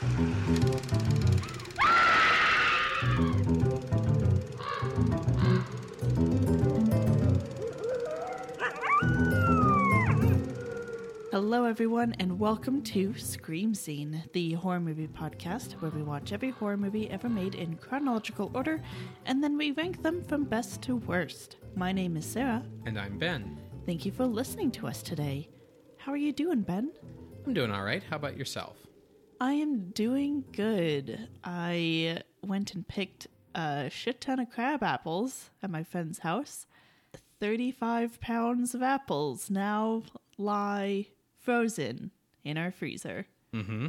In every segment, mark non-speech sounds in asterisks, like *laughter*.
Hello, everyone, and welcome to Scream Scene, the horror movie podcast where we watch every horror movie ever made in chronological order and then we rank them from best to worst. My name is Sarah. And I'm Ben. Thank you for listening to us today. How are you doing, Ben? I'm doing all right. How about yourself? I am doing good. I went and picked a shit ton of crab apples at my friend's house. 35 pounds of apples now lie frozen in our freezer. Mm-hmm.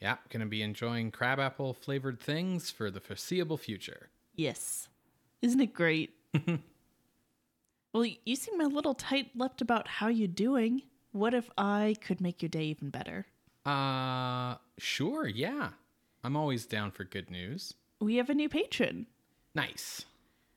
Yeah, gonna be enjoying crabapple flavored things for the foreseeable future. Yes. Isn't it great? *laughs* well, you seem a little tight-lipped about how you're doing. What if I could make your day even better? Uh, sure, yeah. I'm always down for good news. We have a new patron. Nice.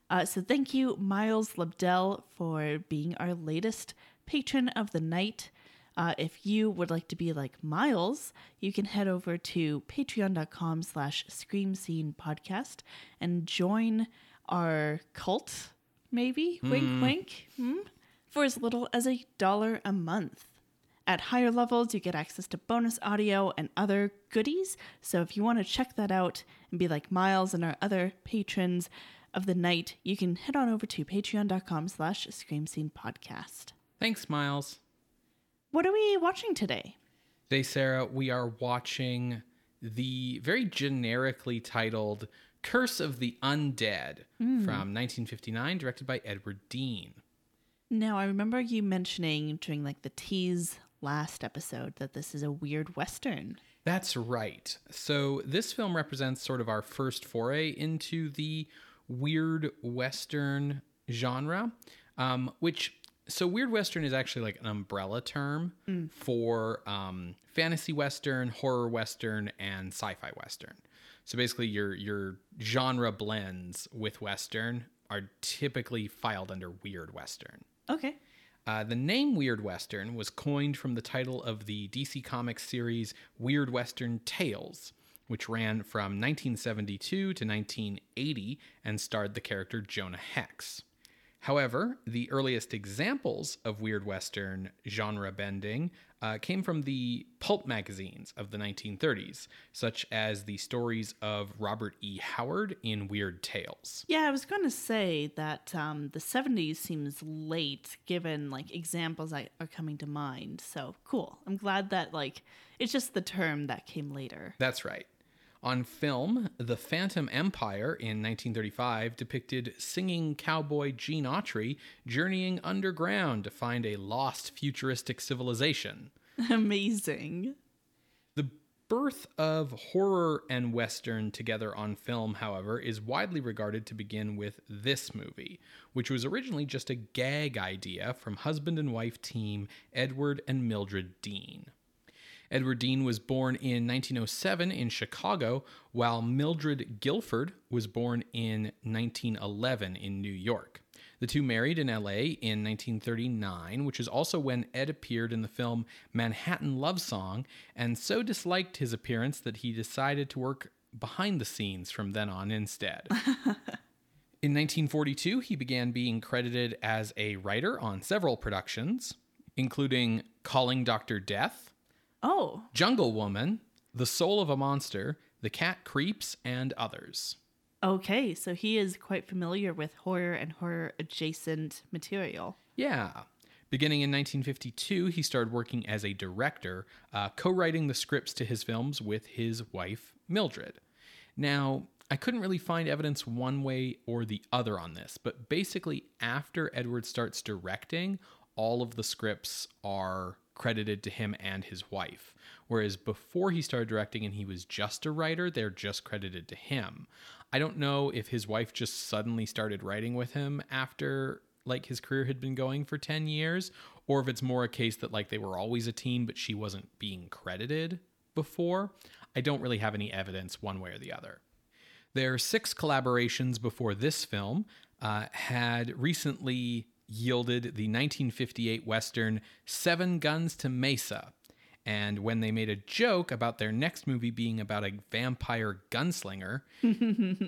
Uh, so thank you, Miles Lebdell, for being our latest patron of the night. Uh, if you would like to be like Miles, you can head over to patreon.com slash scream scene podcast and join our cult, maybe? Wink, wink. Hmm? For as little as a dollar a month. At higher levels, you get access to bonus audio and other goodies. So if you want to check that out and be like Miles and our other patrons of the night, you can head on over to patreon.com slash scream scene podcast. Thanks, Miles. What are we watching today? Today, Sarah, we are watching the very generically titled Curse of the Undead hmm. from 1959, directed by Edward Dean. Now, I remember you mentioning during like the tease last episode that this is a weird western. That's right. So this film represents sort of our first foray into the weird western genre, um, which so weird western is actually like an umbrella term for um, fantasy western, horror western, and sci-fi western. So basically, your your genre blends with western are typically filed under weird western. Okay. Uh, the name Weird Western was coined from the title of the DC Comics series Weird Western Tales, which ran from 1972 to 1980 and starred the character Jonah Hex. However, the earliest examples of Weird Western genre bending uh, came from the pulp magazines of the 1930s, such as the stories of Robert E. Howard in Weird Tales. Yeah, I was going to say that um, the 70s seems late given like examples that are coming to mind. So cool. I'm glad that like it's just the term that came later. That's right. On film, The Phantom Empire in 1935 depicted singing cowboy Gene Autry journeying underground to find a lost futuristic civilization. *laughs* Amazing. The birth of horror and western together on film, however, is widely regarded to begin with this movie, which was originally just a gag idea from husband and wife team Edward and Mildred Dean. Edward Dean was born in 1907 in Chicago, while Mildred Guilford was born in 1911 in New York. The two married in LA in 1939, which is also when Ed appeared in the film Manhattan Love Song, and so disliked his appearance that he decided to work behind the scenes from then on instead. *laughs* In 1942, he began being credited as a writer on several productions, including Calling Dr. Death, Oh, Jungle Woman, The Soul of a Monster, The Cat Creeps, and others. okay. So he is quite familiar with horror and horror adjacent material. Yeah. Beginning in 1952, he started working as a director, uh, co writing the scripts to his films with his wife, Mildred. Now, I couldn't really find evidence one way or the other on this, but basically, after Edward starts directing, all of the scripts are credited to him and his wife. Whereas before he started directing and he was just a writer, they're just credited to him. I don't know if his wife just suddenly started writing with him after like his career had been going for 10 years or if it's more a case that like they were always a team but she wasn't being credited before. I don't really have any evidence one way or the other. Their six collaborations before this film uh, had recently yielded the 1958 Western Seven Guns to Mesa And when they made a joke about their next movie being about a vampire gunslinger, *laughs*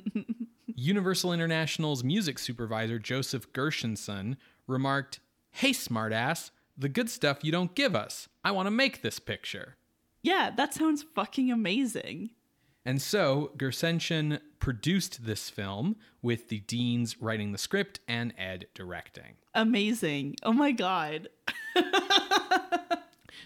Universal International's music supervisor, Joseph Gershenson, remarked, Hey, smartass, the good stuff you don't give us. I want to make this picture. Yeah, that sounds fucking amazing. And so Gershenson produced this film with the Deans writing the script and Ed directing. Amazing. Oh my god. *laughs*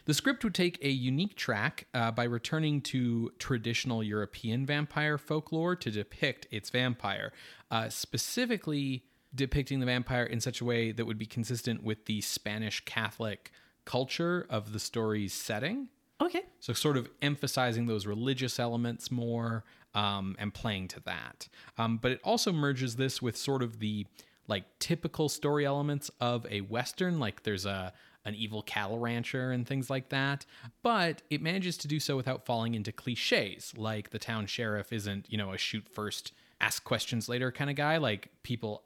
The script would take a unique track uh, by returning to traditional European vampire folklore to depict its vampire, uh, specifically depicting the vampire in such a way that would be consistent with the Spanish Catholic culture of the story's setting. Okay. So, sort of emphasizing those religious elements more um, and playing to that. Um, but it also merges this with sort of the like typical story elements of a Western, like there's a an evil cattle rancher and things like that. But it manages to do so without falling into cliches, like the town sheriff isn't, you know, a shoot first, ask questions later kind of guy. Like people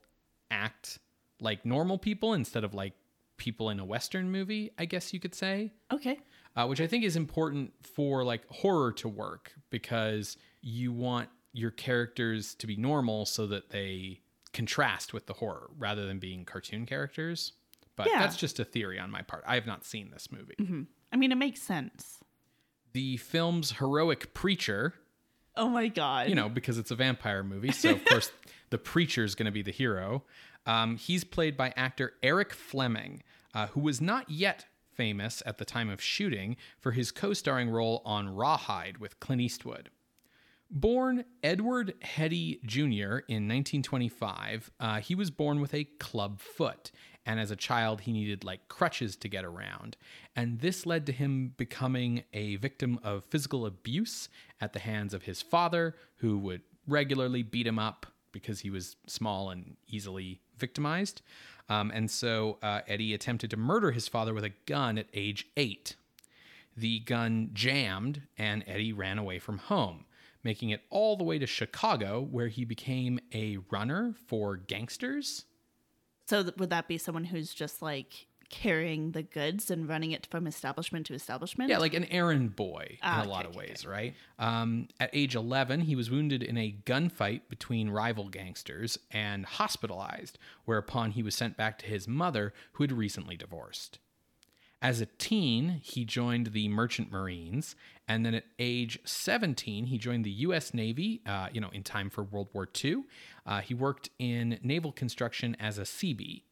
act like normal people instead of like people in a Western movie, I guess you could say Okay. uh, which I think is important for like horror to work because you want your characters to be normal so that they contrast with the horror rather than being cartoon characters. But Yeah. that's just a theory on my part. I have not seen this movie. I mean, it makes sense. The film's heroic preacher, Oh my god. you know, because it's a vampire movie, so of *laughs* course the preacher is going to be the hero. Um, he's played by actor Eric Fleming, uh, who was not yet famous at the time of shooting for his co starring role on Rawhide with Clint Eastwood. Born Edward Heddy Jr. in 1925, uh, he was born with a club foot, and as a child, he needed like crutches to get around. And this led to him becoming a victim of physical abuse at the hands of his father, who would regularly beat him up because he was small and easily victimized. Um, and so uh, Eddie attempted to murder his father with a gun at age eight. The gun jammed, and Eddie ran away from home, making it all the way to Chicago, where he became a runner for gangsters. So th- would that be someone who's just like carrying the goods and running it from establishment to establishment? Yeah, like an errand boy Ah, in a lot of okay, ways, right? Um, at age 11, he was wounded in a gunfight between rival gangsters and hospitalized, whereupon he was sent back to his mother, who had recently divorced. As a teen, he joined the Merchant Marines, and then at age 17, he joined the U.S. Navy, uh, you know, in time for World War II. Uh, he worked in naval construction as a Seabee.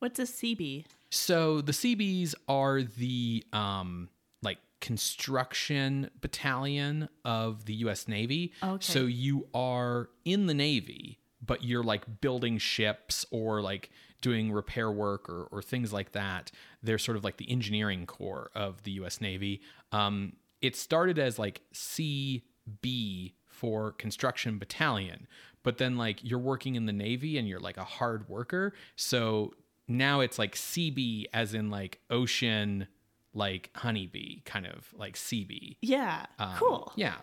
What's a CB? So the CBs are the um like construction battalion of the US Navy. Okay. So you are in the Navy, but you're like building ships or like doing repair work or, or things like that. They're sort of like the engineering corps of the US Navy. Um, it started as like CB for construction battalion, but then like you're working in the Navy and you're like a hard worker. So now it's like CB as in like ocean, like honeybee, kind of like CB. Yeah. Um, cool. Yeah.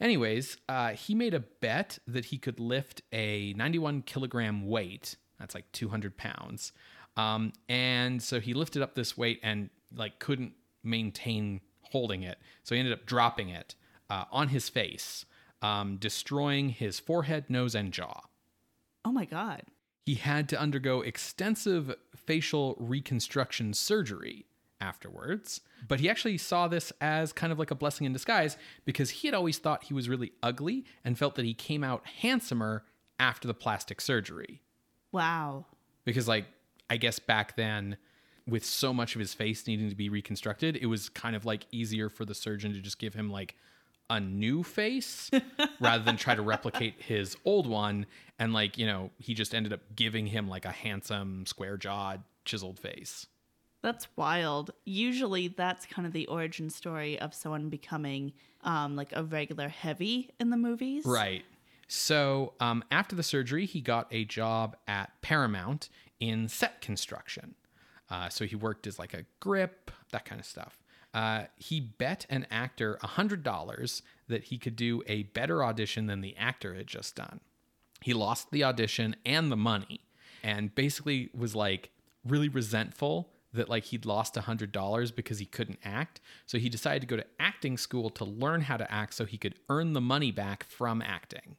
Anyways, uh, he made a bet that he could lift a 91 kilogram weight. That's like 200 pounds. Um, and so he lifted up this weight and like couldn't maintain holding it. So he ended up dropping it uh, on his face, um, destroying his forehead, nose, and jaw. Oh my god. He had to undergo extensive facial reconstruction surgery afterwards, but he actually saw this as kind of like a blessing in disguise because he had always thought he was really ugly and felt that he came out handsomer after the plastic surgery. Wow. Because, like, I guess back then, with so much of his face needing to be reconstructed, it was kind of like easier for the surgeon to just give him like a new face *laughs* rather than try to replicate his old one. And, like, you know, he just ended up giving him like a handsome, square jawed, chiseled face. That's wild. Usually that's kind of the origin story of someone becoming um like a regular heavy in the movies. Right. So um, after the surgery, he got a job at Paramount in set construction. Uh, so he worked as like a grip, that kind of stuff. Uh, he bet an actor $100 that he could do a better audition than the actor had just done. He lost the audition and the money and basically was like really resentful that like he'd lost a hundred dollars because he couldn't act. So he decided to go to acting school to learn how to act so he could earn the money back from acting.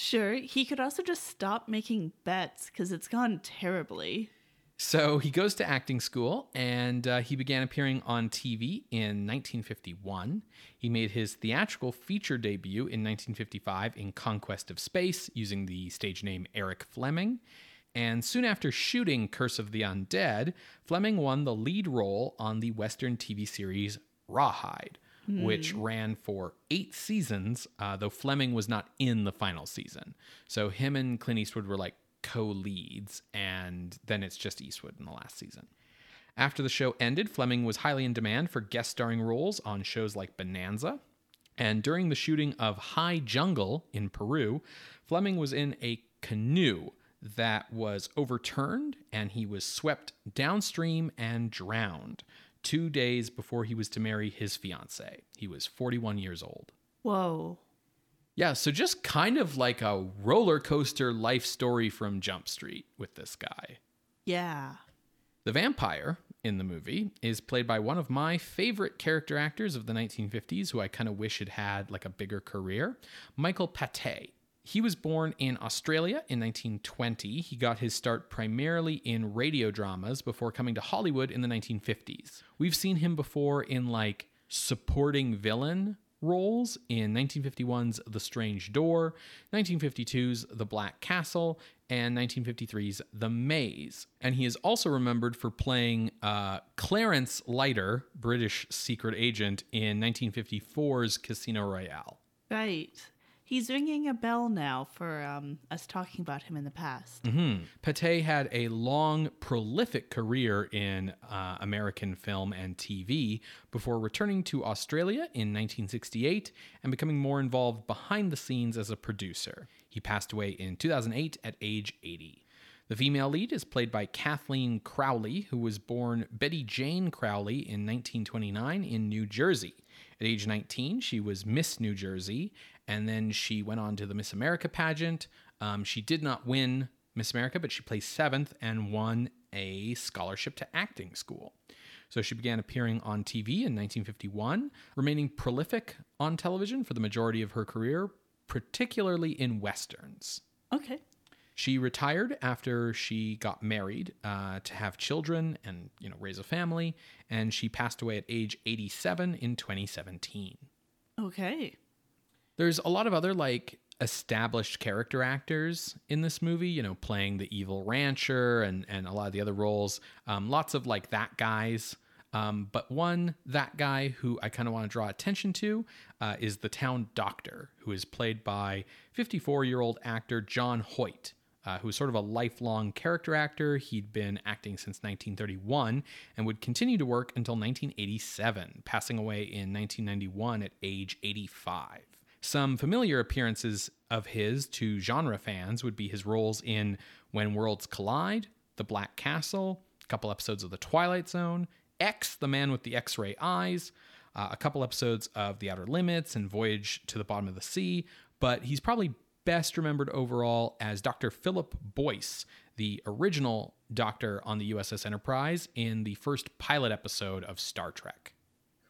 Sure, he could also just stop making bets because it's gone terribly. So he goes to acting school and uh, he began appearing on TV in 1951. He made his theatrical feature debut in 1955 in Conquest of Space using the stage name Eric Fleming. And soon after shooting Curse of the Undead, Fleming won the lead role on the Western TV series Rawhide, which ran for eight seasons, uh, though Fleming was not in the final season. So him and Clint Eastwood were like co leads, and then it's just Eastwood in the last season. After the show ended, Fleming was highly in demand for guest starring roles on shows like Bonanza. And during the shooting of High Jungle in Peru, Fleming was in a canoe that was overturned and he was swept downstream and drowned two days before he was to marry his fiancee. He was 41 years old. Whoa. Yeah, so just kind of like a roller coaster life story from Jump Street with this guy. Yeah. The vampire in the movie is played by one of my favorite character actors of the 1950s, who I kind of wish had had like a bigger career, Michael Pate. He was born in Australia in 1920. He got his start primarily in radio dramas before coming to Hollywood in the 1950s. We've seen him before in like supporting villain roles in 1951's The Strange Door, 1952's The Black Castle, and 1953's The Maze. And he is also remembered for playing uh, Clarence Leiter, British secret agent, in 1954's Casino Royale. Right. He's ringing a bell now for um, us talking about him in the past. Mm-hmm. Pate had a long, prolific career in uh, American film and TV before returning to Australia in 1968 and becoming more involved behind the scenes as a producer. He passed away in 2008 at age 80. The female lead is played by Kathleen Crowley, who was born Betty Jane Crowley in 1929 in New Jersey. At age 19, she was Miss New Jersey, and then she went on to the Miss America pageant. Um, she did not win Miss America, but she placed seventh and won a scholarship to acting school. So she began appearing on TV in 1951, remaining prolific on television for the majority of her career, particularly in westerns. Okay. She retired after she got married uh, to have children and you know raise a family, and she passed away at age 87 in 2017. Okay. There's a lot of other like established character actors in this movie, you know, playing the evil rancher and and a lot of the other roles. Um, lots of like that guys. Um, but one that guy who I kind of want to draw attention to uh, is the town doctor, who is played by 54 year old actor John Hoyt. Uh, who was sort of a lifelong character actor. He'd been acting since 1931 and would continue to work until 1987, passing away in 1991 at age 85. Some familiar appearances of his to genre fans would be his roles in When Worlds Collide, The Black Castle, a couple episodes of The Twilight Zone, X, The Man with the X ray Eyes, uh, a couple episodes of The Outer Limits and Voyage to the Bottom of the Sea, but he's probably best remembered overall as Dr. Philip Boyce, the original doctor on the USS Enterprise in the first pilot episode of Star Trek.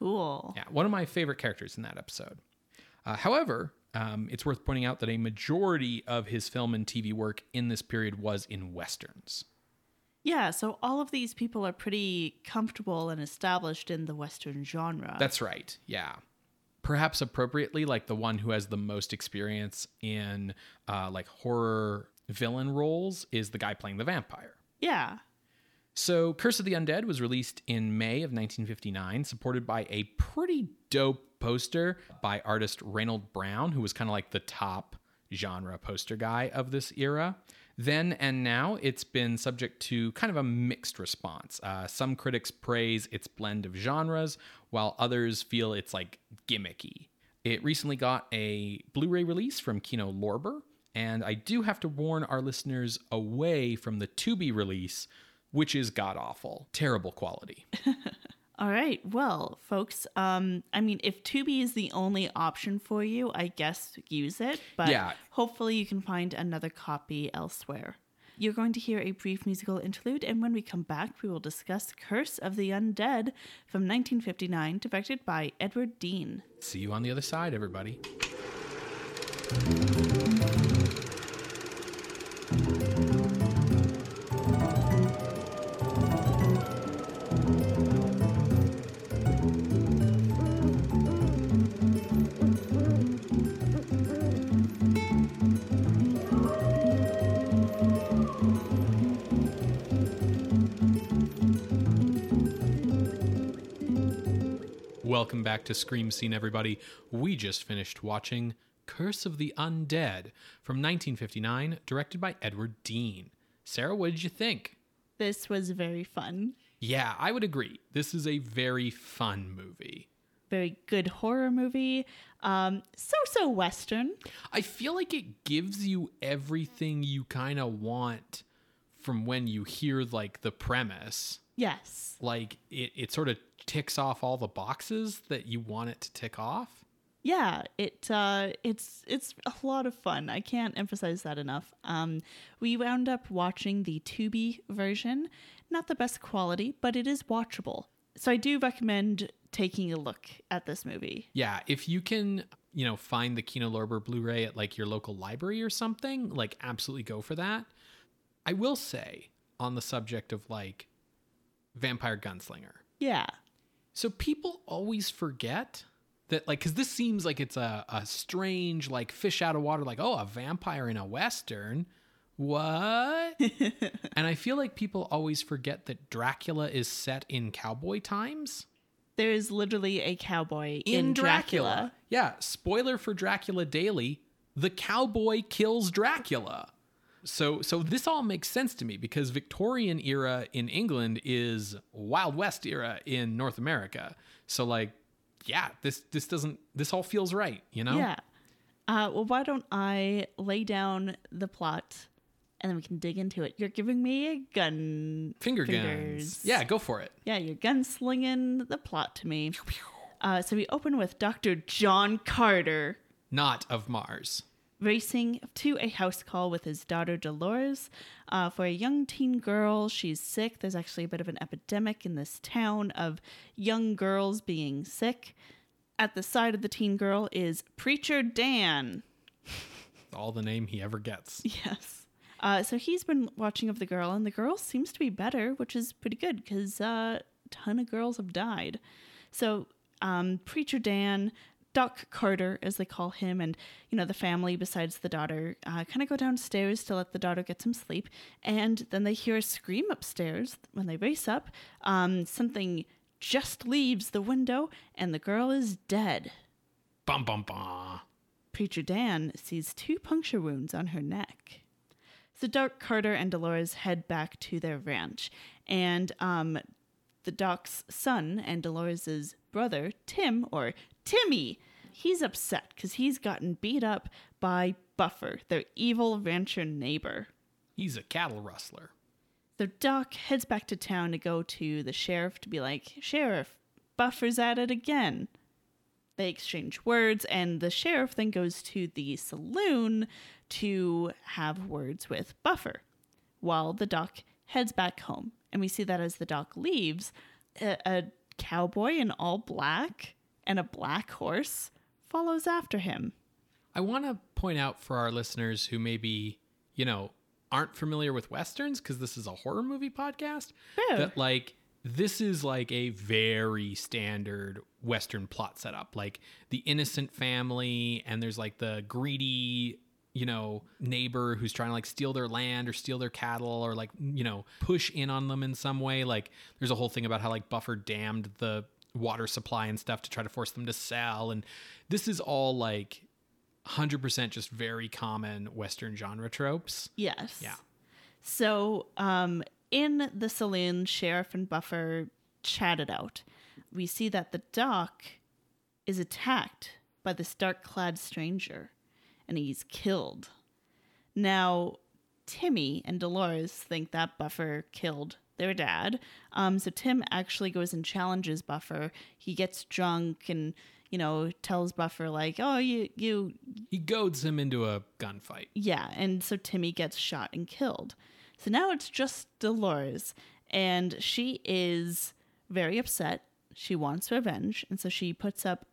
Cool. Yeah, one of my favorite characters in that episode. Uh, however, um, it's worth pointing out that a majority of his film and TV work in this period was in westerns. Yeah, so all of these people are pretty comfortable and established in the Western genre. That's right. Yeah. Perhaps appropriately, like the one who has the most experience in uh, like horror villain roles is the guy playing the vampire. yeah. So, Curse of the Undead was released in May of 1959, supported by a pretty dope poster by artist Reynold Brown, who was kind of like the top genre poster guy of this era. Then and now, it's been subject to kind of a mixed response. Uh, some critics praise its blend of genres, while others feel it's like gimmicky. It recently got a Blu ray release from Kino Lorber, and I do have to warn our listeners away from the Tubi release, which is god awful, terrible quality. *laughs* All right. Well, folks, um, I mean, if Tubi is the only option for you, I guess use it. But Yeah. hopefully you can find another copy elsewhere. You're going to hear a brief musical interlude, and when we come back, we will discuss Curse of the Undead from 1959, directed by Edward Dean. See you on the other side, everybody. Welcome back to Scream Scene, everybody. We just finished watching Curse of the Undead from 1959, directed by Edward Dean. Sarah, what did you think? This was very fun. Yeah, I would agree. This is a very fun movie. Very good horror movie. Um, so so Western. I feel like it gives you everything you kind of want from when you hear like the premise. Yes. Like it, it sort of ticks off all the boxes that you want it to tick off. Yeah, it uh, it's it's a lot of fun. I can't emphasize that enough. Um, we wound up watching the Tubi version, not the best quality, but it is watchable. So I do recommend taking a look at this movie. Yeah, if you can, you know, find the Kino Lorber Blu-ray at like your local library or something, like absolutely go for that. I will say on the subject of like vampire gunslinger. Yeah. So people always forget that like cuz this seems like it's a a strange like fish out of water like oh a vampire in a western. What? *laughs* and I feel like people always forget that Dracula is set in cowboy times. There is literally a cowboy in, Dracula. Yeah, spoiler for Dracula Daily, the cowboy kills Dracula. So so this all makes sense to me because Victorian era in England is Wild West era in North America. So like yeah, this this doesn't this all feels right, you know? Yeah. Uh, well, why don't I lay down the plot and then we can dig into it? You're giving me a gun. Finger fingers. guns. Yeah, go for it. Yeah, you're gunslinging the plot to me. Uh, so we open with Dr. John Carter Not of Mars. Racing to a house call with his daughter Dolores uh, for a young teen girl. She's sick. There's actually a bit of an epidemic in this town of young girls being sick. At the side of the teen girl is Preacher Dan. *laughs* All the name he ever gets. Yes. Uh, so he's been watching of the girl, and the girl seems to be better, which is pretty good because uh, a ton of girls have died. So um, Preacher Dan, Doc Carter, as they call him, and you know the family besides the daughter, uh, kind of go downstairs to let the daughter get some sleep, and then they hear a scream upstairs. When they race up, um, something just leaves the window, and the girl is dead. Bum bum bum. Preacher Dan sees two puncture wounds on her neck. So Doc Carter and Dolores head back to their ranch, and um, the Doc's son and Dolores's brother, Tim or Timmy, he's upset because he's gotten beat up by Buffer, their evil rancher neighbor. He's a cattle rustler. So Doc heads back to town to go to the sheriff to be like, Sheriff, Buffer's at it again. They exchange words, and the sheriff then goes to the saloon to have words with Buffer while the doc heads back home. And we see that as the doc leaves, a, a cowboy in all black and a black horse follows after him. I want to point out for our listeners who maybe, you know, aren't familiar with westerns because this is a horror movie podcast that like this is like a very standard western plot setup like the innocent family and there's like the greedy you know neighbor who's trying to like steal their land or steal their cattle or like you know push in on them in some way like there's a whole thing about how like buffer dammed the water supply and stuff to try to force them to sell and this is all like 100% just very common western genre tropes Yes. Yeah. So, um, in the saloon, Sheriff and Buffer chat it out. We see that the doc is attacked by this dark clad stranger and he's killed. Now, Timmy and Dolores think that Buffer killed their dad. Um, so Tim actually goes and challenges Buffer. He gets drunk and, you know, tells Buffer, like, oh, you, you, he goads him into a gunfight yeah, and so Timmy gets shot and killed. So now it's just Dolores, and she is very upset. She wants revenge, and so she puts up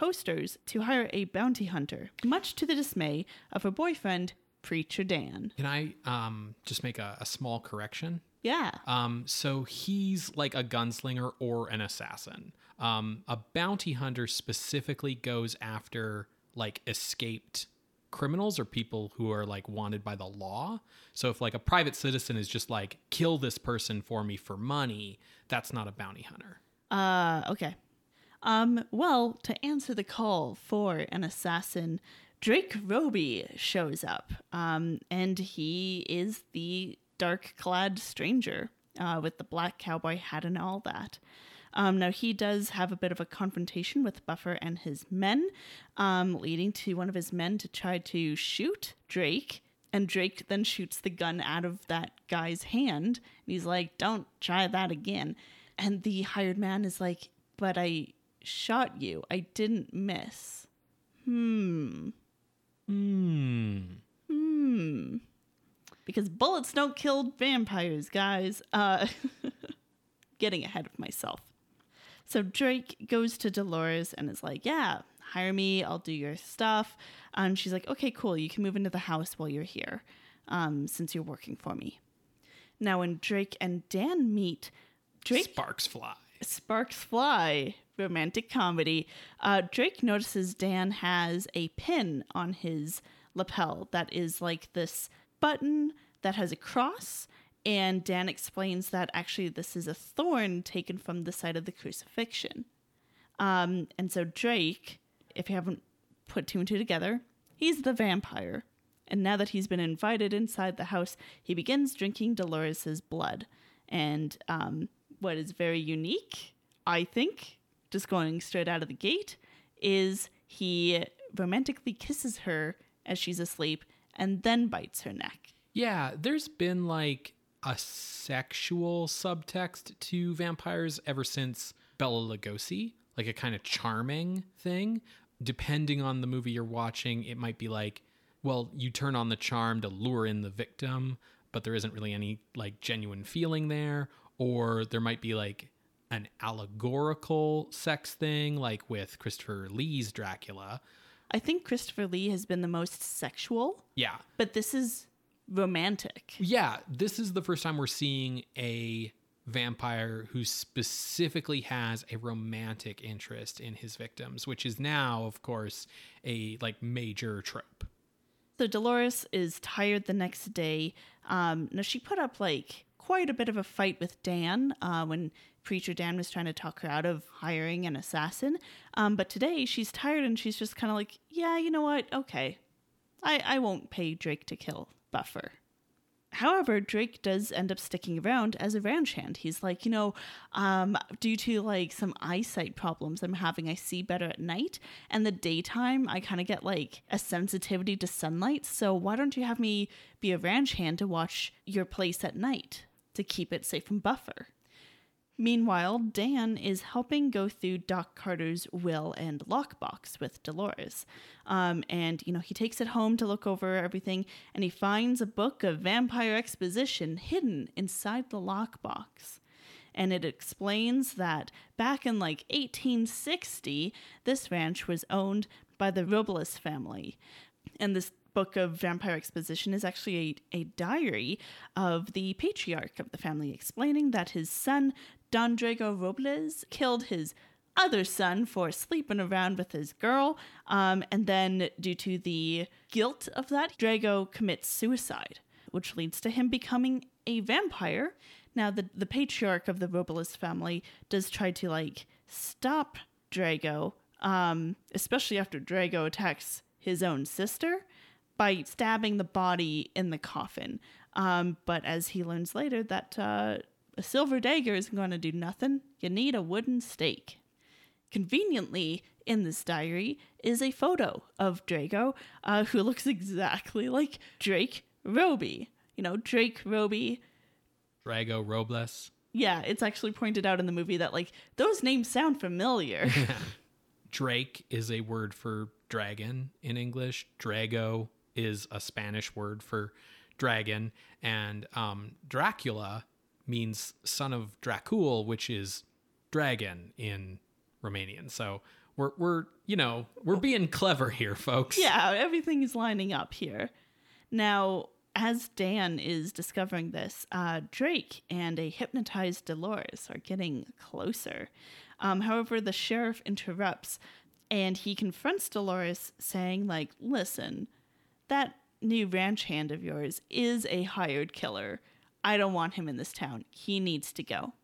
posters to hire a bounty hunter, much to the dismay of her boyfriend, Preacher Dan. Can I um, just make a, a small correction? Yeah. Um, so he's like a gunslinger or an assassin. Um, a bounty hunter specifically goes after like escaped criminals or people who are like wanted by the law. So if like a private citizen is just like kill this person for me for money, that's not a bounty hunter. Uh, okay. Um, well, to answer the call for an assassin, Drake Robey shows up. Um, and he is the dark clad stranger uh, with the black cowboy hat and all that. Um, now, he does have a bit of a confrontation with Buffer and his men, um, leading to one of his men to try to shoot Drake. And Drake then shoots the gun out of that guy's hand. And he's like, Don't try that again. And the hired man is like, But I shot you. I didn't miss. Hmm. Hmm. Hmm. Because bullets don't kill vampires, guys. Uh, *laughs* getting ahead of myself. So Drake goes to Dolores and is like, Yeah, hire me. I'll do your stuff. And she's like, Okay, cool. You can move into the house while you're here um, since you're working for me. Now, when Drake and Dan meet, Drake Sparks fly. Sparks Fly romantic comedy. Uh, Drake notices Dan has a pin on his lapel that is like this button that has a cross. And Dan explains that actually this is a thorn taken from the side of the crucifixion. Um, and so Drake, if you haven't put two and two together, he's the vampire. And now that he's been invited inside the house, he begins drinking Dolores's blood. And um, what is very unique, I think, just going straight out of the gate, is he romantically kisses her as she's asleep and then bites her neck. Yeah, there's been like a sexual subtext to vampires ever since Bela Lugosi, like a kind of charming thing. Depending on the movie you're watching, it might be like, well, you turn on the charm to lure in the victim, but there isn't really any like genuine feeling there. Or there might be like an allegorical sex thing, like with Christopher Lee's Dracula. I think Christopher Lee has been the most sexual, Yeah. but this is romantic. Yeah, this is the first time we're seeing a vampire who specifically has a romantic interest in his victims, which is now, of course, a like major trope. So Dolores is tired the next day. Um, now she put up like quite a bit of a fight with Dan uh, when Preacher Dan was trying to talk her out of hiring an assassin. Um, but today she's tired and she's just kind of like, yeah, you know what? Okay, I I won't pay Drake to kill Buffer. However, Drake does end up sticking around as a ranch hand. He's like, you know, um, due to like some eyesight problems I'm having, I see better at night. And the daytime, I kind of get like a sensitivity to sunlight. So why don't you have me be a ranch hand to watch your place at night to keep it safe from Buffer? Meanwhile, Dan is helping go through Doc Carter's will and lockbox with Dolores. Um, and, you know, he takes it home to look over everything and he finds a book of vampire exposition hidden inside the lockbox. And it explains that back in like 1860, this ranch was owned by the Robles family. And this book of vampire exposition is actually a, a diary of the patriarch of the family explaining that his son Don Drago Robles killed his other son for sleeping around with his girl. Um, and then, due to the guilt of that, Drago commits suicide, which leads to him becoming a vampire. Now, the, the patriarch of the Robles family does try to like stop Drago, um, especially after Drago attacks his own sister by stabbing the body in the coffin. Um, but as he learns later, that uh, a silver dagger isn't going to do nothing. You need a wooden stake. Conveniently, in this diary is a photo of Drago, uh, who looks exactly like Drake Robey. You know, Drake Robey. Drago Robles. Yeah, it's actually pointed out in the movie that, like, those names sound familiar. *laughs* Drake is a word for dragon in English. Drago is a Spanish word for dragon, and um, Dracula means son of Dracul, which is dragon in Romanian. So we're we're you know we're being clever here, folks. Yeah, everything is lining up here. Now, as Dan is discovering this, uh, Drake and a hypnotized Dolores are getting closer. Um, however, the sheriff interrupts and he confronts Dolores, saying, like, listen, that new ranch hand of yours is a hired killer. I don't want him in this town. He needs to go.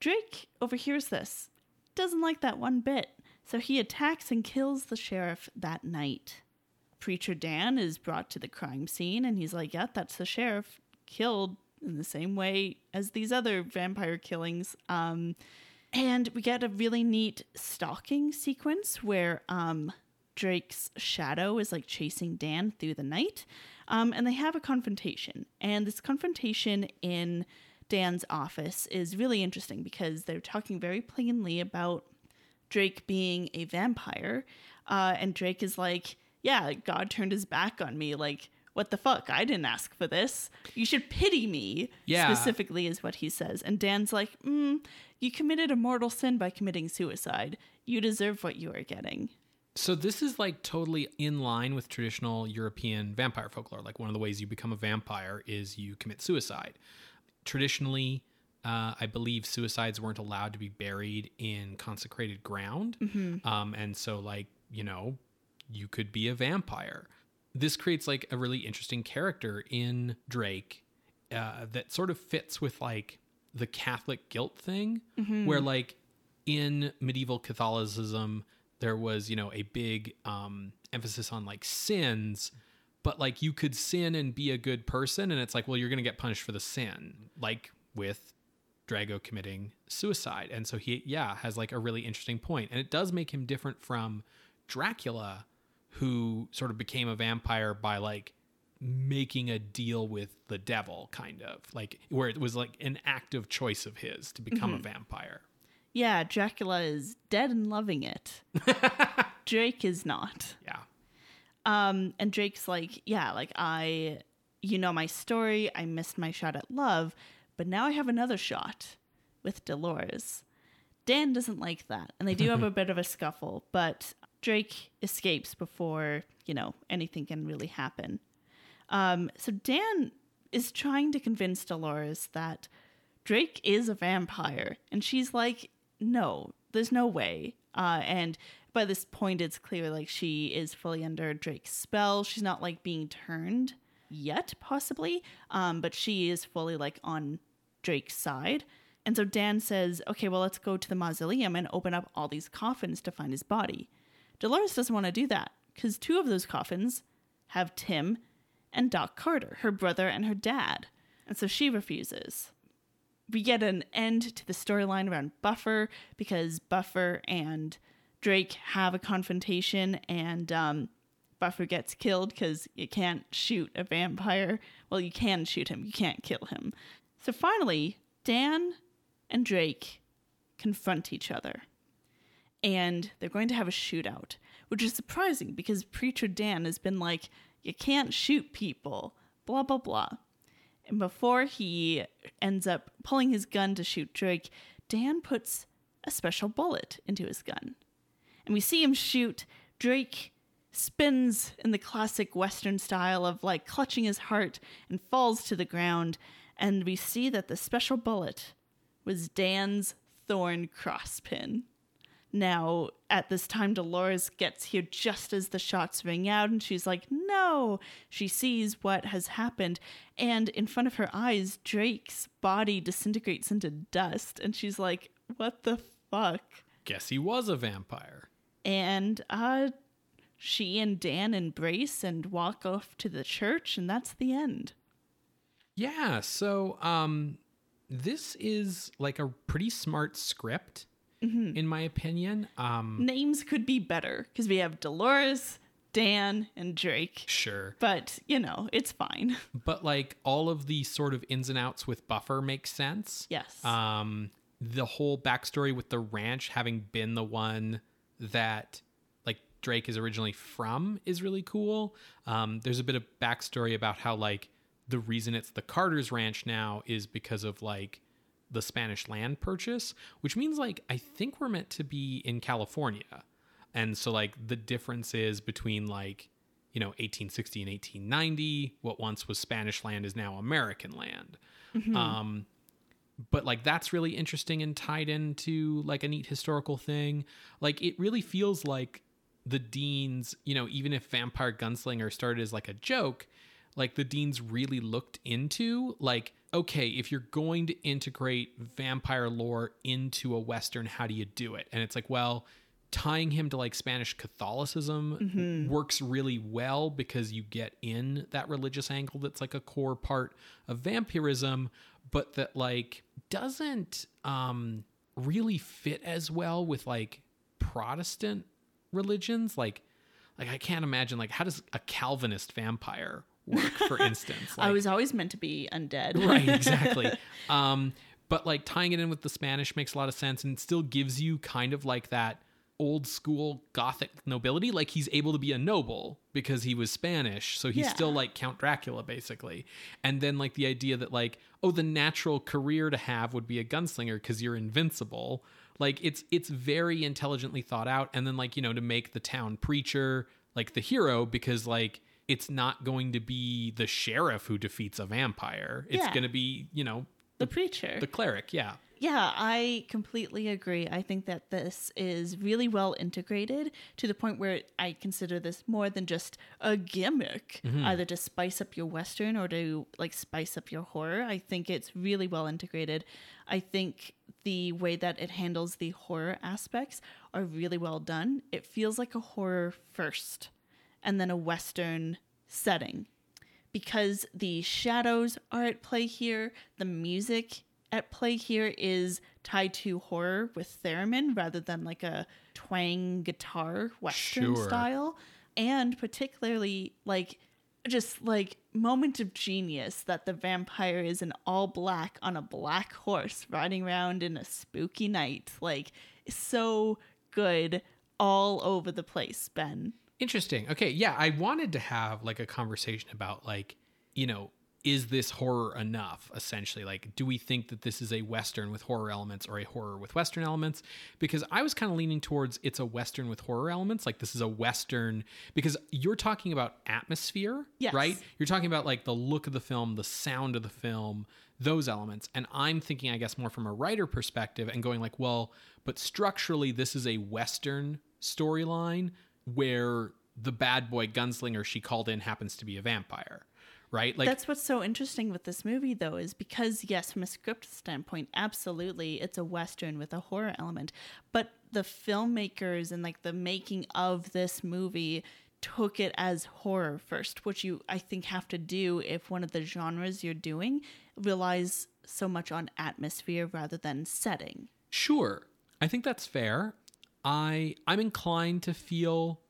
Drake overhears this, doesn't like that one bit, so he attacks and kills the sheriff that night. Preacher Dan is brought to the crime scene and he's like, Yeah, that's the sheriff killed in the same way as these other vampire killings. Um, and we get a really neat stalking sequence where um, Drake's shadow is like chasing Dan through the night. Um, and they have a confrontation. And this confrontation in Dan's office is really interesting because they're talking very plainly about Drake being a vampire. Uh, and Drake is like, yeah, God turned his back on me. Like, what the fuck? I didn't ask for this. You should pity me. Yeah. Specifically, is what he says. And Dan's like, mm, you committed a mortal sin by committing suicide. You deserve what you are getting. So this is like totally in line with traditional European vampire folklore. Like one of the ways you become a vampire is you commit suicide. Traditionally, uh, I believe suicides weren't allowed to be buried in consecrated ground, um, and so like you know you could be a vampire. This creates like a really interesting character in Drake uh, that sort of fits with like the Catholic guilt thing, where like in medieval Catholicism there was you know a big um, emphasis on like sins, but like you could sin and be a good person, and it's like well you're gonna get punished for the sin, like with Drago committing suicide. And so he, yeah, has like a really interesting. And it does make him different from Dracula, who sort of became a vampire by like making a deal with the devil, kind of like where it was like an active choice of his to become a vampire. Yeah, Dracula is dead and loving it. *laughs* Drake is not. Yeah. Um, and Drake's like, yeah, like I, you know my story. I missed my shot at love, but now I have another shot with Dolores. Dan doesn't like that, and they do have a *laughs* bit of a scuffle, but Drake escapes before, you know, anything can really happen. Um, so Dan is trying to convince Dolores that Drake is a vampire, and she's like, no, there's no way. Uh, and by this point, it's clear like she is fully under Drake's spell. She's not like being turned yet, possibly, um, but she is fully like on Drake's side. And so Dan says, okay, well, let's go to the mausoleum and open up all these coffins to find his body. Dolores doesn't want to do that because two of those coffins have Tim and Doc Carter, her brother and her dad. And so she refuses. We get an end to the storyline around Buffer because Buffer and Drake have a confrontation and um, Buffer gets killed because you can't shoot a vampire. Well, you can shoot him, you can't kill him. So finally, Dan and Drake confront each other. And they're going to have a shootout, which is surprising because Preacher Dan has been like, you can't shoot people, blah, blah, blah. And before he ends up pulling his gun to shoot Drake, Dan puts a special bullet into his gun. And we see him shoot. Drake spins in the classic Western style of like clutching his heart and falls to the ground. And we see that the special bullet was Dan's thorn crosspin. Now, at this time, Dolores gets here just as the shots ring out, and she's like, No! She sees what has happened, and in front of her eyes, Drake's body disintegrates into dust, and she's like, What the fuck? Guess he was a vampire. And uh, she and Dan embrace and walk off to the church, and that's the end. Yeah, so um this is like a pretty smart script in my opinion. Um Names could be better because we have Dolores, Dan, and Drake. sure. But, you know, it's fine. *laughs* But like all of the sort of ins and outs with Buffer makes sense. Yes. Um the whole backstory with the ranch having been the one that like Drake is originally from is really cool. Um there's a bit of backstory about how like the reason it's the Carter's Ranch now is because of like the Spanish land purchase, which means like I think we're meant to be in California. And so like the difference is between like, you know, 1860 and 1890, what once was Spanish land is now American land. Um but like that's really interesting and tied into like a neat historical thing. Like it really feels like the Deans, you know, even if Vampire Gunslinger started as like a joke, like the Deans really looked into like, okay, if you're going to integrate vampire lore into a Western, how do you do it? And it's like, well, tying him to like Spanish Catholicism works really well because you get in that religious angle that's like a core part of vampirism, but that like doesn't um really fit as well with like Protestant religions. Like like I can't imagine like how does a Calvinist vampire work, for instance? *laughs* I was always meant to be undead. right *laughs* exactly um but like tying it in with the spanish makes a lot of sense and still gives you kind of like that old school gothic nobility like he's able to be a noble because he was spanish so he's Yeah. still like count dracula basically and then like the idea that like oh the natural career to have would be a gunslinger because you're invincible like it's it's very intelligently thought out and then like you know to make the town preacher like the hero because like it's not going to be the sheriff who defeats a vampire it's Yeah. going to be you know The preacher. the cleric yeah Yeah, I completely agree. I think that this is really well integrated to the point where I consider this more than just a gimmick, mm-hmm. either to spice up your western or to like spice up your horror. I think it's really well integrated. I think the way that it handles the horror aspects are really well done. It feels like a horror first and then a western setting because the shadows are at play here, the music at play here is tied to horror with theremin rather than like a twang guitar western Sure. style. And particularly like just like moment of genius that the vampire is in all black on a black horse riding around in a spooky night. Like so good all over the place, Ben. Interesting. Okay, yeah, I wanted to have like a conversation about like, you know, is this horror enough essentially? Like do we think that this is a western with horror elements or a horror with western elements? Because I was kind of leaning towards it's a western with horror elements, like this is a western because you're talking about atmosphere, Yes. right? You're talking about like the look of the film, the sound of the film, those elements. And I'm thinking I guess more from a writer perspective and going like, well, but structurally this is a western storyline where the bad boy gunslinger she called in happens to be a vampire, right? Like That's what's so interesting with this movie, though, is because, yes, from a script standpoint, absolutely, it's a Western with a horror element. But the filmmakers and like the making of this movie took it as horror first, which you, I think, have to do if one of the genres you're doing relies so much on atmosphere rather than setting. Sure. I think that's fair. I I'm inclined to feel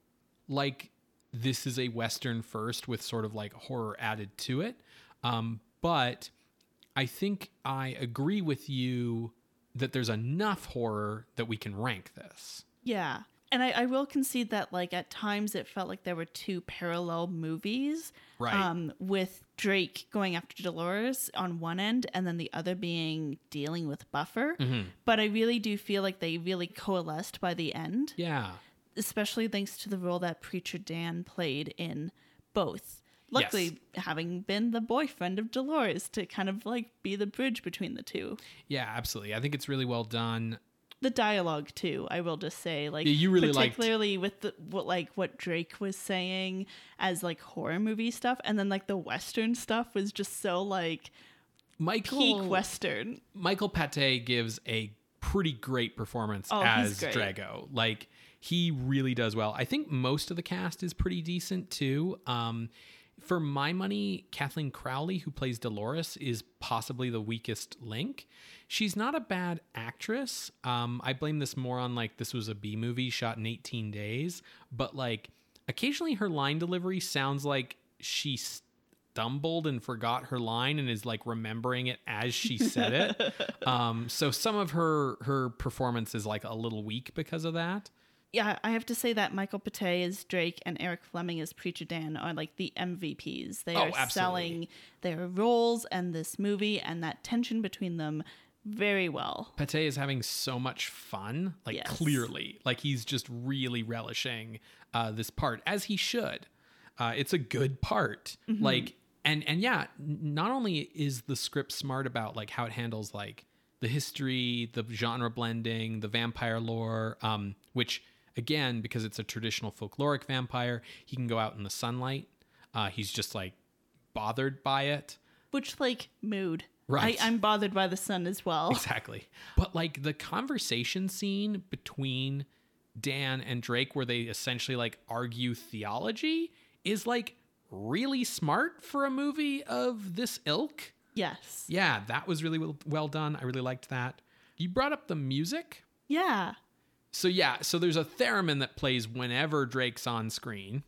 like this is a western first with sort of like horror added to it. Um, but I think I agree with you that there's enough horror that we can rank this. Yeah. And I, I will concede that, like, at times it felt like there were two parallel movies. Right. Um, with Drake going after Dolores on one end and then the other being dealing with Buffer. Mm-hmm. But I really do feel like they really coalesced by the end, Yeah. especially thanks to the role that Preacher Dan played in both. Luckily, having been the boyfriend of Dolores to kind of like be the bridge between the two. Yeah, absolutely. I think it's really well done. The dialogue too i will just say like Yeah, you really liked- particularly with the what like what drake was saying as like horror movie stuff and then like the western stuff was just so like Michael peak western Michael Pate gives a pretty great performance Oh, as great. Drago. Like he really does well. I think most of the cast is pretty decent too. Um, for my money, Kathleen Crowley, who plays Dolores, is possibly the weakest link. She's not a bad actress. Um, I blame this more on like this was a B movie shot in 18 days, but like occasionally her line delivery sounds like she stumbled and forgot her line and is like remembering it as she said it. *laughs* um, so some of her her performance is like a little weak because of that. Yeah, I have to say that Michael Pate as Drake and Eric Fleming as Preacher Dan are like the MVPs. They Oh, are absolutely. selling their roles and this movie and that tension between them very well. Pate is having so much fun, like Yes. clearly, like he's just really relishing uh, this part as he should. Uh, it's a good part, like and and yeah, not only is the script smart about like how it handles like the history, the genre blending, the vampire lore, um, which again because it's a traditional folkloric vampire, he can go out in the sunlight. Uh, he's just like bothered by it. Which like mood. Right. I, I'm bothered by the sun as well. *laughs* Exactly. But like the conversation scene between Dan and Drake, where they essentially like argue theology, is like really smart for a movie of this ilk. Yes. Yeah, that was really well, well done. I really liked that. You brought up the music. Yeah. So yeah, so there's a theremin that plays whenever Drake's on screen.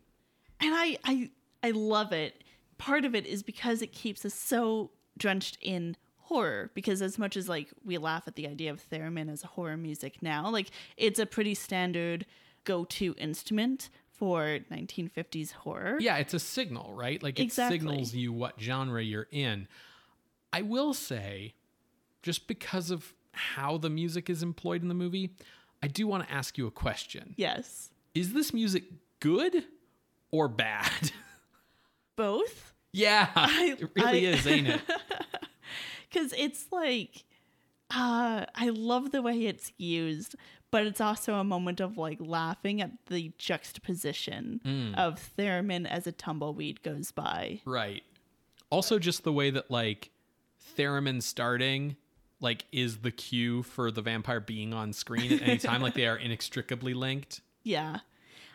and I I I love it. Part of it is because it keeps us so drenched in horror because as much as like we laugh at the idea of theremin as a horror music now, like it's a pretty standard go-to instrument for 1950s horror. Yeah, it's a signal, right? Like it Exactly. signals you what genre you're in. I will say, just because of how the music is employed in the movie, I do want to ask you a question. Yes. Is this music good or bad? *laughs* Both yeah, I- it really I- is, ain't it? *laughs* cuz it's like uh I love the way it's used, but it's also a moment of like laughing at the juxtaposition Mm. of theremin as a tumbleweed goes by. right. Also, just the way that like theremin starting like is the cue for the vampire being on screen at any time, like they are inextricably linked. *laughs* Yeah.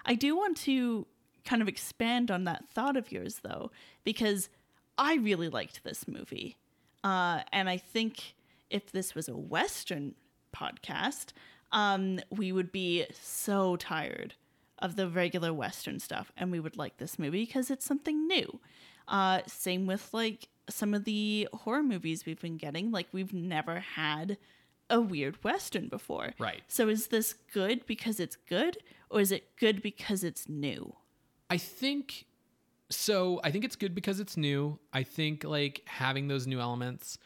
I do want to kind of expand on that thought of yours, though, because I really liked this movie. Uh, and I think if this was a Western podcast, um, we would be so tired of the regular Western stuff and we would like this movie because it's something new. Uh, same with like some of the horror movies we've been getting. Like, we've never had a weird Western before. Right. So is this good because it's good, or is it good because it's new? I think so. I think it's good because it's new. I think like having those new elements,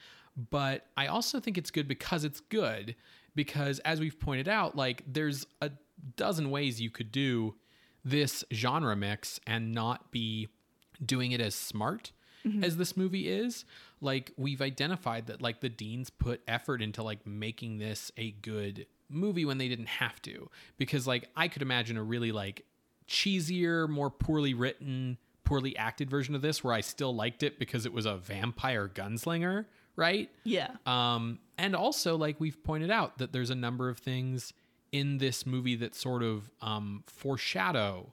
but I also think it's good because it's good because as we've pointed out, like there's a dozen ways you could do this genre mix and not be doing it as smart as this movie is like we've identified that like the Deins put effort into like making this a good movie when they didn't have to. Because like i could imagine a really like cheesier more poorly written poorly acted version of this where i still liked it because it was a vampire gunslinger right? Yeah. um, and also, like we've pointed out, that there's a number of things in this movie that sort of um, foreshadow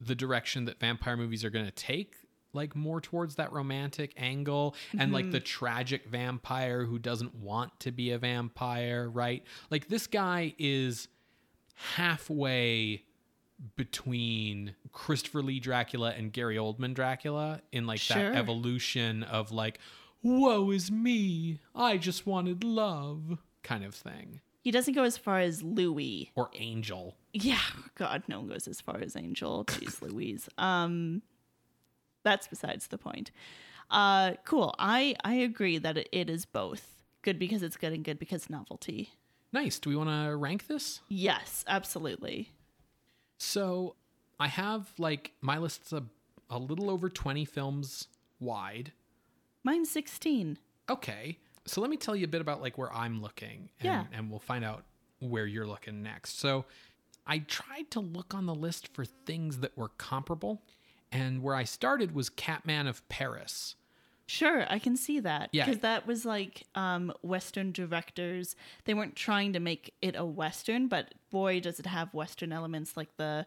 the direction that vampire movies are going to take, like more towards that romantic angle and like the tragic vampire who doesn't want to be a vampire, right? Like this guy is halfway between Christopher Lee Dracula and Gary Oldman Dracula in like Sure. that evolution of like, woe is me, I just wanted love kind of thing. He doesn't go as far as Louis. Or Angel. Yeah. God, no one goes as far as Angel. Jeez *laughs* Louise. Um, that's besides the point. Uh, cool. I I agree that it, it is both good because it's good and good because novelty. Nice. Do we want to rank this? Yes, absolutely. So I have like my list's a, a little over 20 films wide. Mine's sixteen. Okay. So let me tell you a bit about like where I'm looking and, Yeah. and we'll find out where you're looking next. So I tried to look on the list for things that were comparable. And where I started was Catman of Paris. Sure, I can see that. Yeah. Because that was like um, Western directors. They weren't trying to make it a Western, but boy, does it have Western elements like the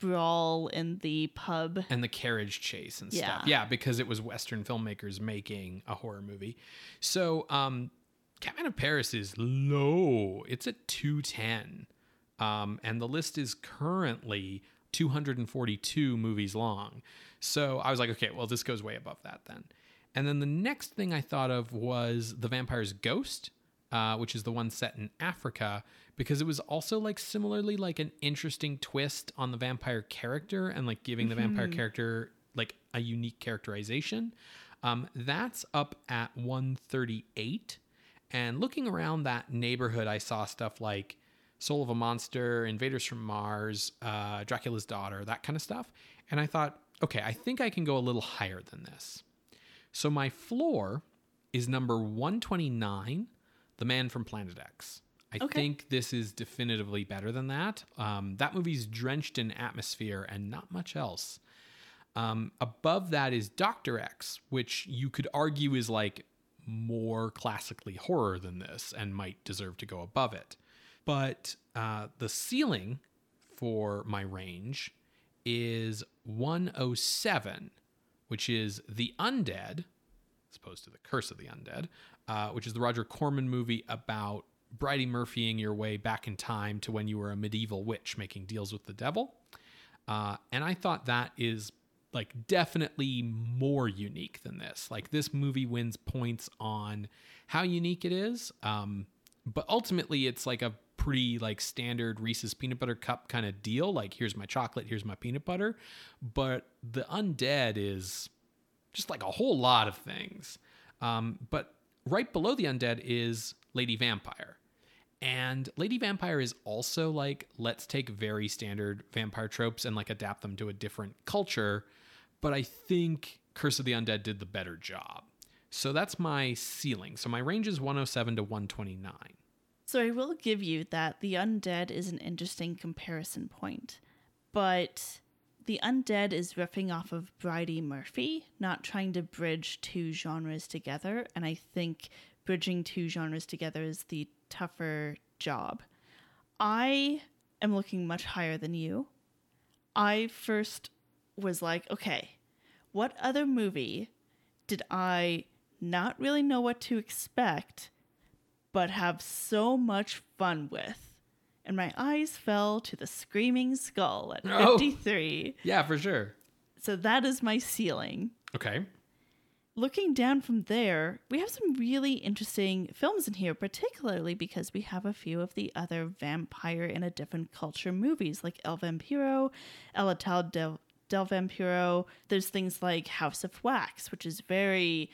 brawl in the pub. and the carriage chase and stuff. Yeah. Yeah, because it was Western filmmakers making a horror movie. So, um, Catman of Paris is low. It's at 210. Um, and the list is currently 242 movies long. So I was like, okay, well, this goes way above that then. And then the next thing I thought of was The Vampire's Ghost, uh, which is the one set in Africa, because it was also like similarly like an interesting twist on the vampire character and like giving the vampire character like a unique characterization. Um, that's up at 138. And looking around that neighborhood, I saw stuff like Soul of a Monster, Invaders from Mars, uh, Dracula's Daughter, that kind of stuff. And I thought, okay, I think I can go a little higher than this. So my floor is number 129, The Man from Planet X. I Okay. think this is definitively better than that. Um, that movie's drenched in atmosphere and not much else. Um, above that is Doctor X, which you could argue is like more classically horror than this and might deserve to go above it. But uh, the ceiling for my range is 107, which is The Undead, as opposed to The Curse of the Undead, uh, which is the Roger Corman movie about Bridey Murphying your way back in time to when you were a medieval witch making deals with the devil. Uh, and I thought that is like definitely more unique than this. Like this movie wins points on how unique it is. Um, but ultimately it's like a pretty like standard Reese's peanut butter cup kind of deal. Like here's my chocolate, here's my peanut butter. But the undead is just like a whole lot of things. Um, but right below the undead is Lady Vampire. And Lady Vampire is also like, let's take very standard vampire tropes and like adapt them to a different culture. But I think Curse of the Undead did the better job. So that's my ceiling. So my range is 107 to 129. So I will give you that the undead is an interesting comparison point, but the undead is riffing off of Bridey Murphy, not trying to bridge two genres together, and I think bridging two genres together is the tougher job. I am looking much higher than you. I first was like, okay, what other movie did I not really know what to expect? But have so much fun with. And my eyes fell to the Screaming Skull at Oh. 53. Yeah, for sure. So that is my ceiling. Okay. Looking down from there, we have some really interesting films in here, particularly because we have a few of the other vampire in a different culture movies, like El Vampiro, El Ataúd del, del Vampiro. There's things like House of Wax, which is very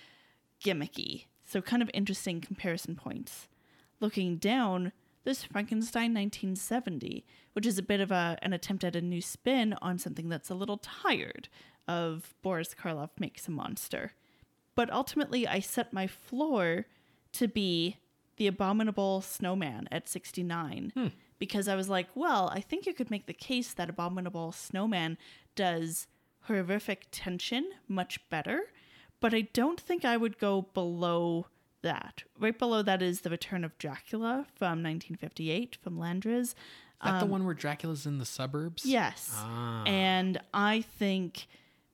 gimmicky. So, kind of interesting comparison points. Looking down, there's Frankenstein 1970, which is a bit of a, an attempt at a new spin on something that's a little tired of Boris Karloff makes a monster. But ultimately, I set my floor to be the Abominable Snowman at 69 hmm. because I was like, well, I think you could make the case that Abominable Snowman does horrific tension much better, but I don't think I would go below that. Right below that is The Return of Dracula from 1958 from Landres. Is that the one where Dracula's in the suburbs? Yes. Ah. And I think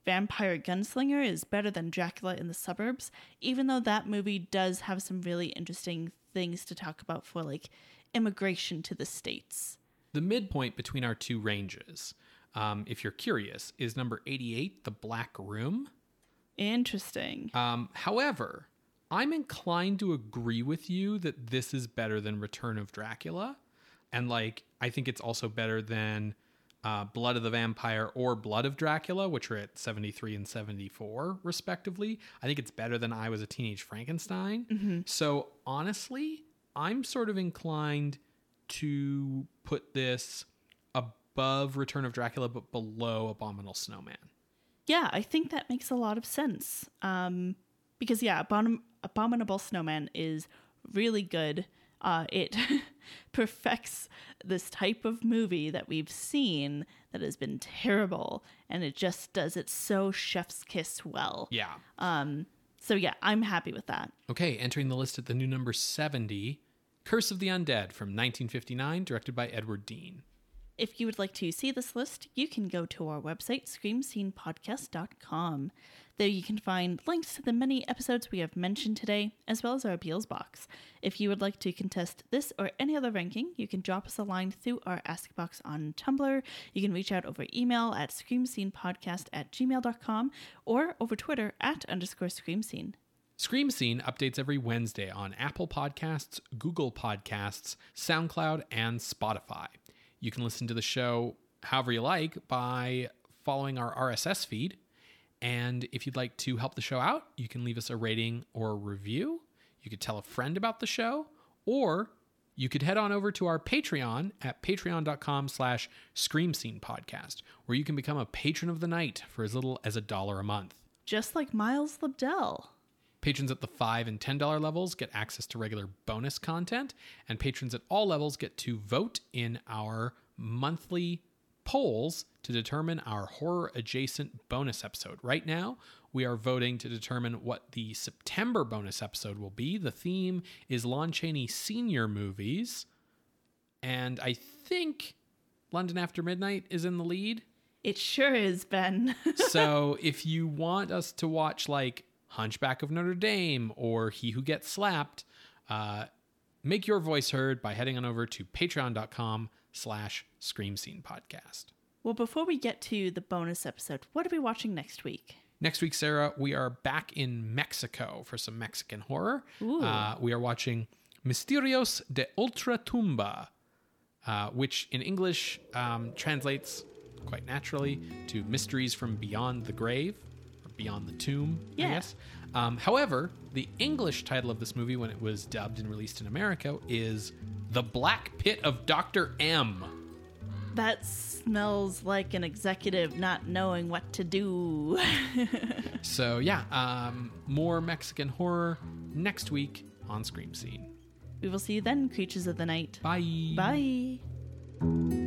Vampire Gunslinger is better than Dracula in the Suburbs, even though that movie does have some really interesting things to talk about for like immigration to the States. The midpoint between our two ranges, um, if you're curious, is number 88, The Black Room. Interesting. Um, however, I'm inclined to agree with you that this is better than Return of Dracula. And like, I think it's also better than uh, Blood of the Vampire or Blood of Dracula, which are at 73 and 74, respectively. I think it's better than I Was a Teenage Frankenstein. So honestly, I'm sort of inclined to put this above Return of Dracula, but below Abominable Snowman. Yeah, I think that makes a lot of sense. Um, because yeah, Abom- Abominable Snowman is really good. Uh, it *laughs* perfects this type of movie that we've seen that has been terrible, and it just does it so chef's kiss well. Yeah. Um. So yeah, I'm happy with that. Okay, entering the list at the new number 70, Curse of the Undead from 1959, directed by Edward Dein. If you would like to see this list, you can go to our website, screamscenepodcast.com. There you can find links to the many episodes we have mentioned today, as well as our appeals box. If you would like to contest this or any other ranking, you can drop us a line through our Ask Box on Tumblr. You can reach out over email at screamscenepodcast at gmail.com or over Twitter at underscore screamscene. Scream Scene updates every Wednesday on Apple Podcasts, Google Podcasts, SoundCloud, and Spotify. You can listen to the show however you like by following our RSS feed. And if you'd like to help the show out, you can leave us a rating or a review. You could tell a friend about the show, or you could head on over to our Patreon at patreon.com slash scream scene podcast, where you can become a patron of the night for as little as a dollar a month. Just like Miles Lebdell. Patrons at the $5 and $10 levels get access to regular bonus content, and patrons at all levels get to vote in our monthly polls to determine our horror adjacent bonus episode. Right now, we are voting to determine what the September bonus episode will be. The theme is Lon Chaney senior movies, and I think London After Midnight is in the lead. It sure is, Ben. *laughs* so if you want us to watch like Hunchback of Notre Dame or He Who Gets Slapped, uh, make your voice heard by heading on over to patreon.com slash scream scene podcast. well, before we get to the bonus episode, what are we watching next week? Next week, Sarah, we are back in Mexico for some Mexican horror. Uh, we are watching Misterios de Ultratumba, uh, which in English um, translates quite naturally to Mysteries from Beyond the Grave, or Beyond the Tomb, I guess. Um, however, the English title of this movie, when it was dubbed and released in America, is The Black Pit of Dr. M. That smells like an executive not knowing what to do. *laughs* So, yeah, um, more Mexican horror next week on Scream Scene. we will see you then, creatures of the night. Bye. Bye.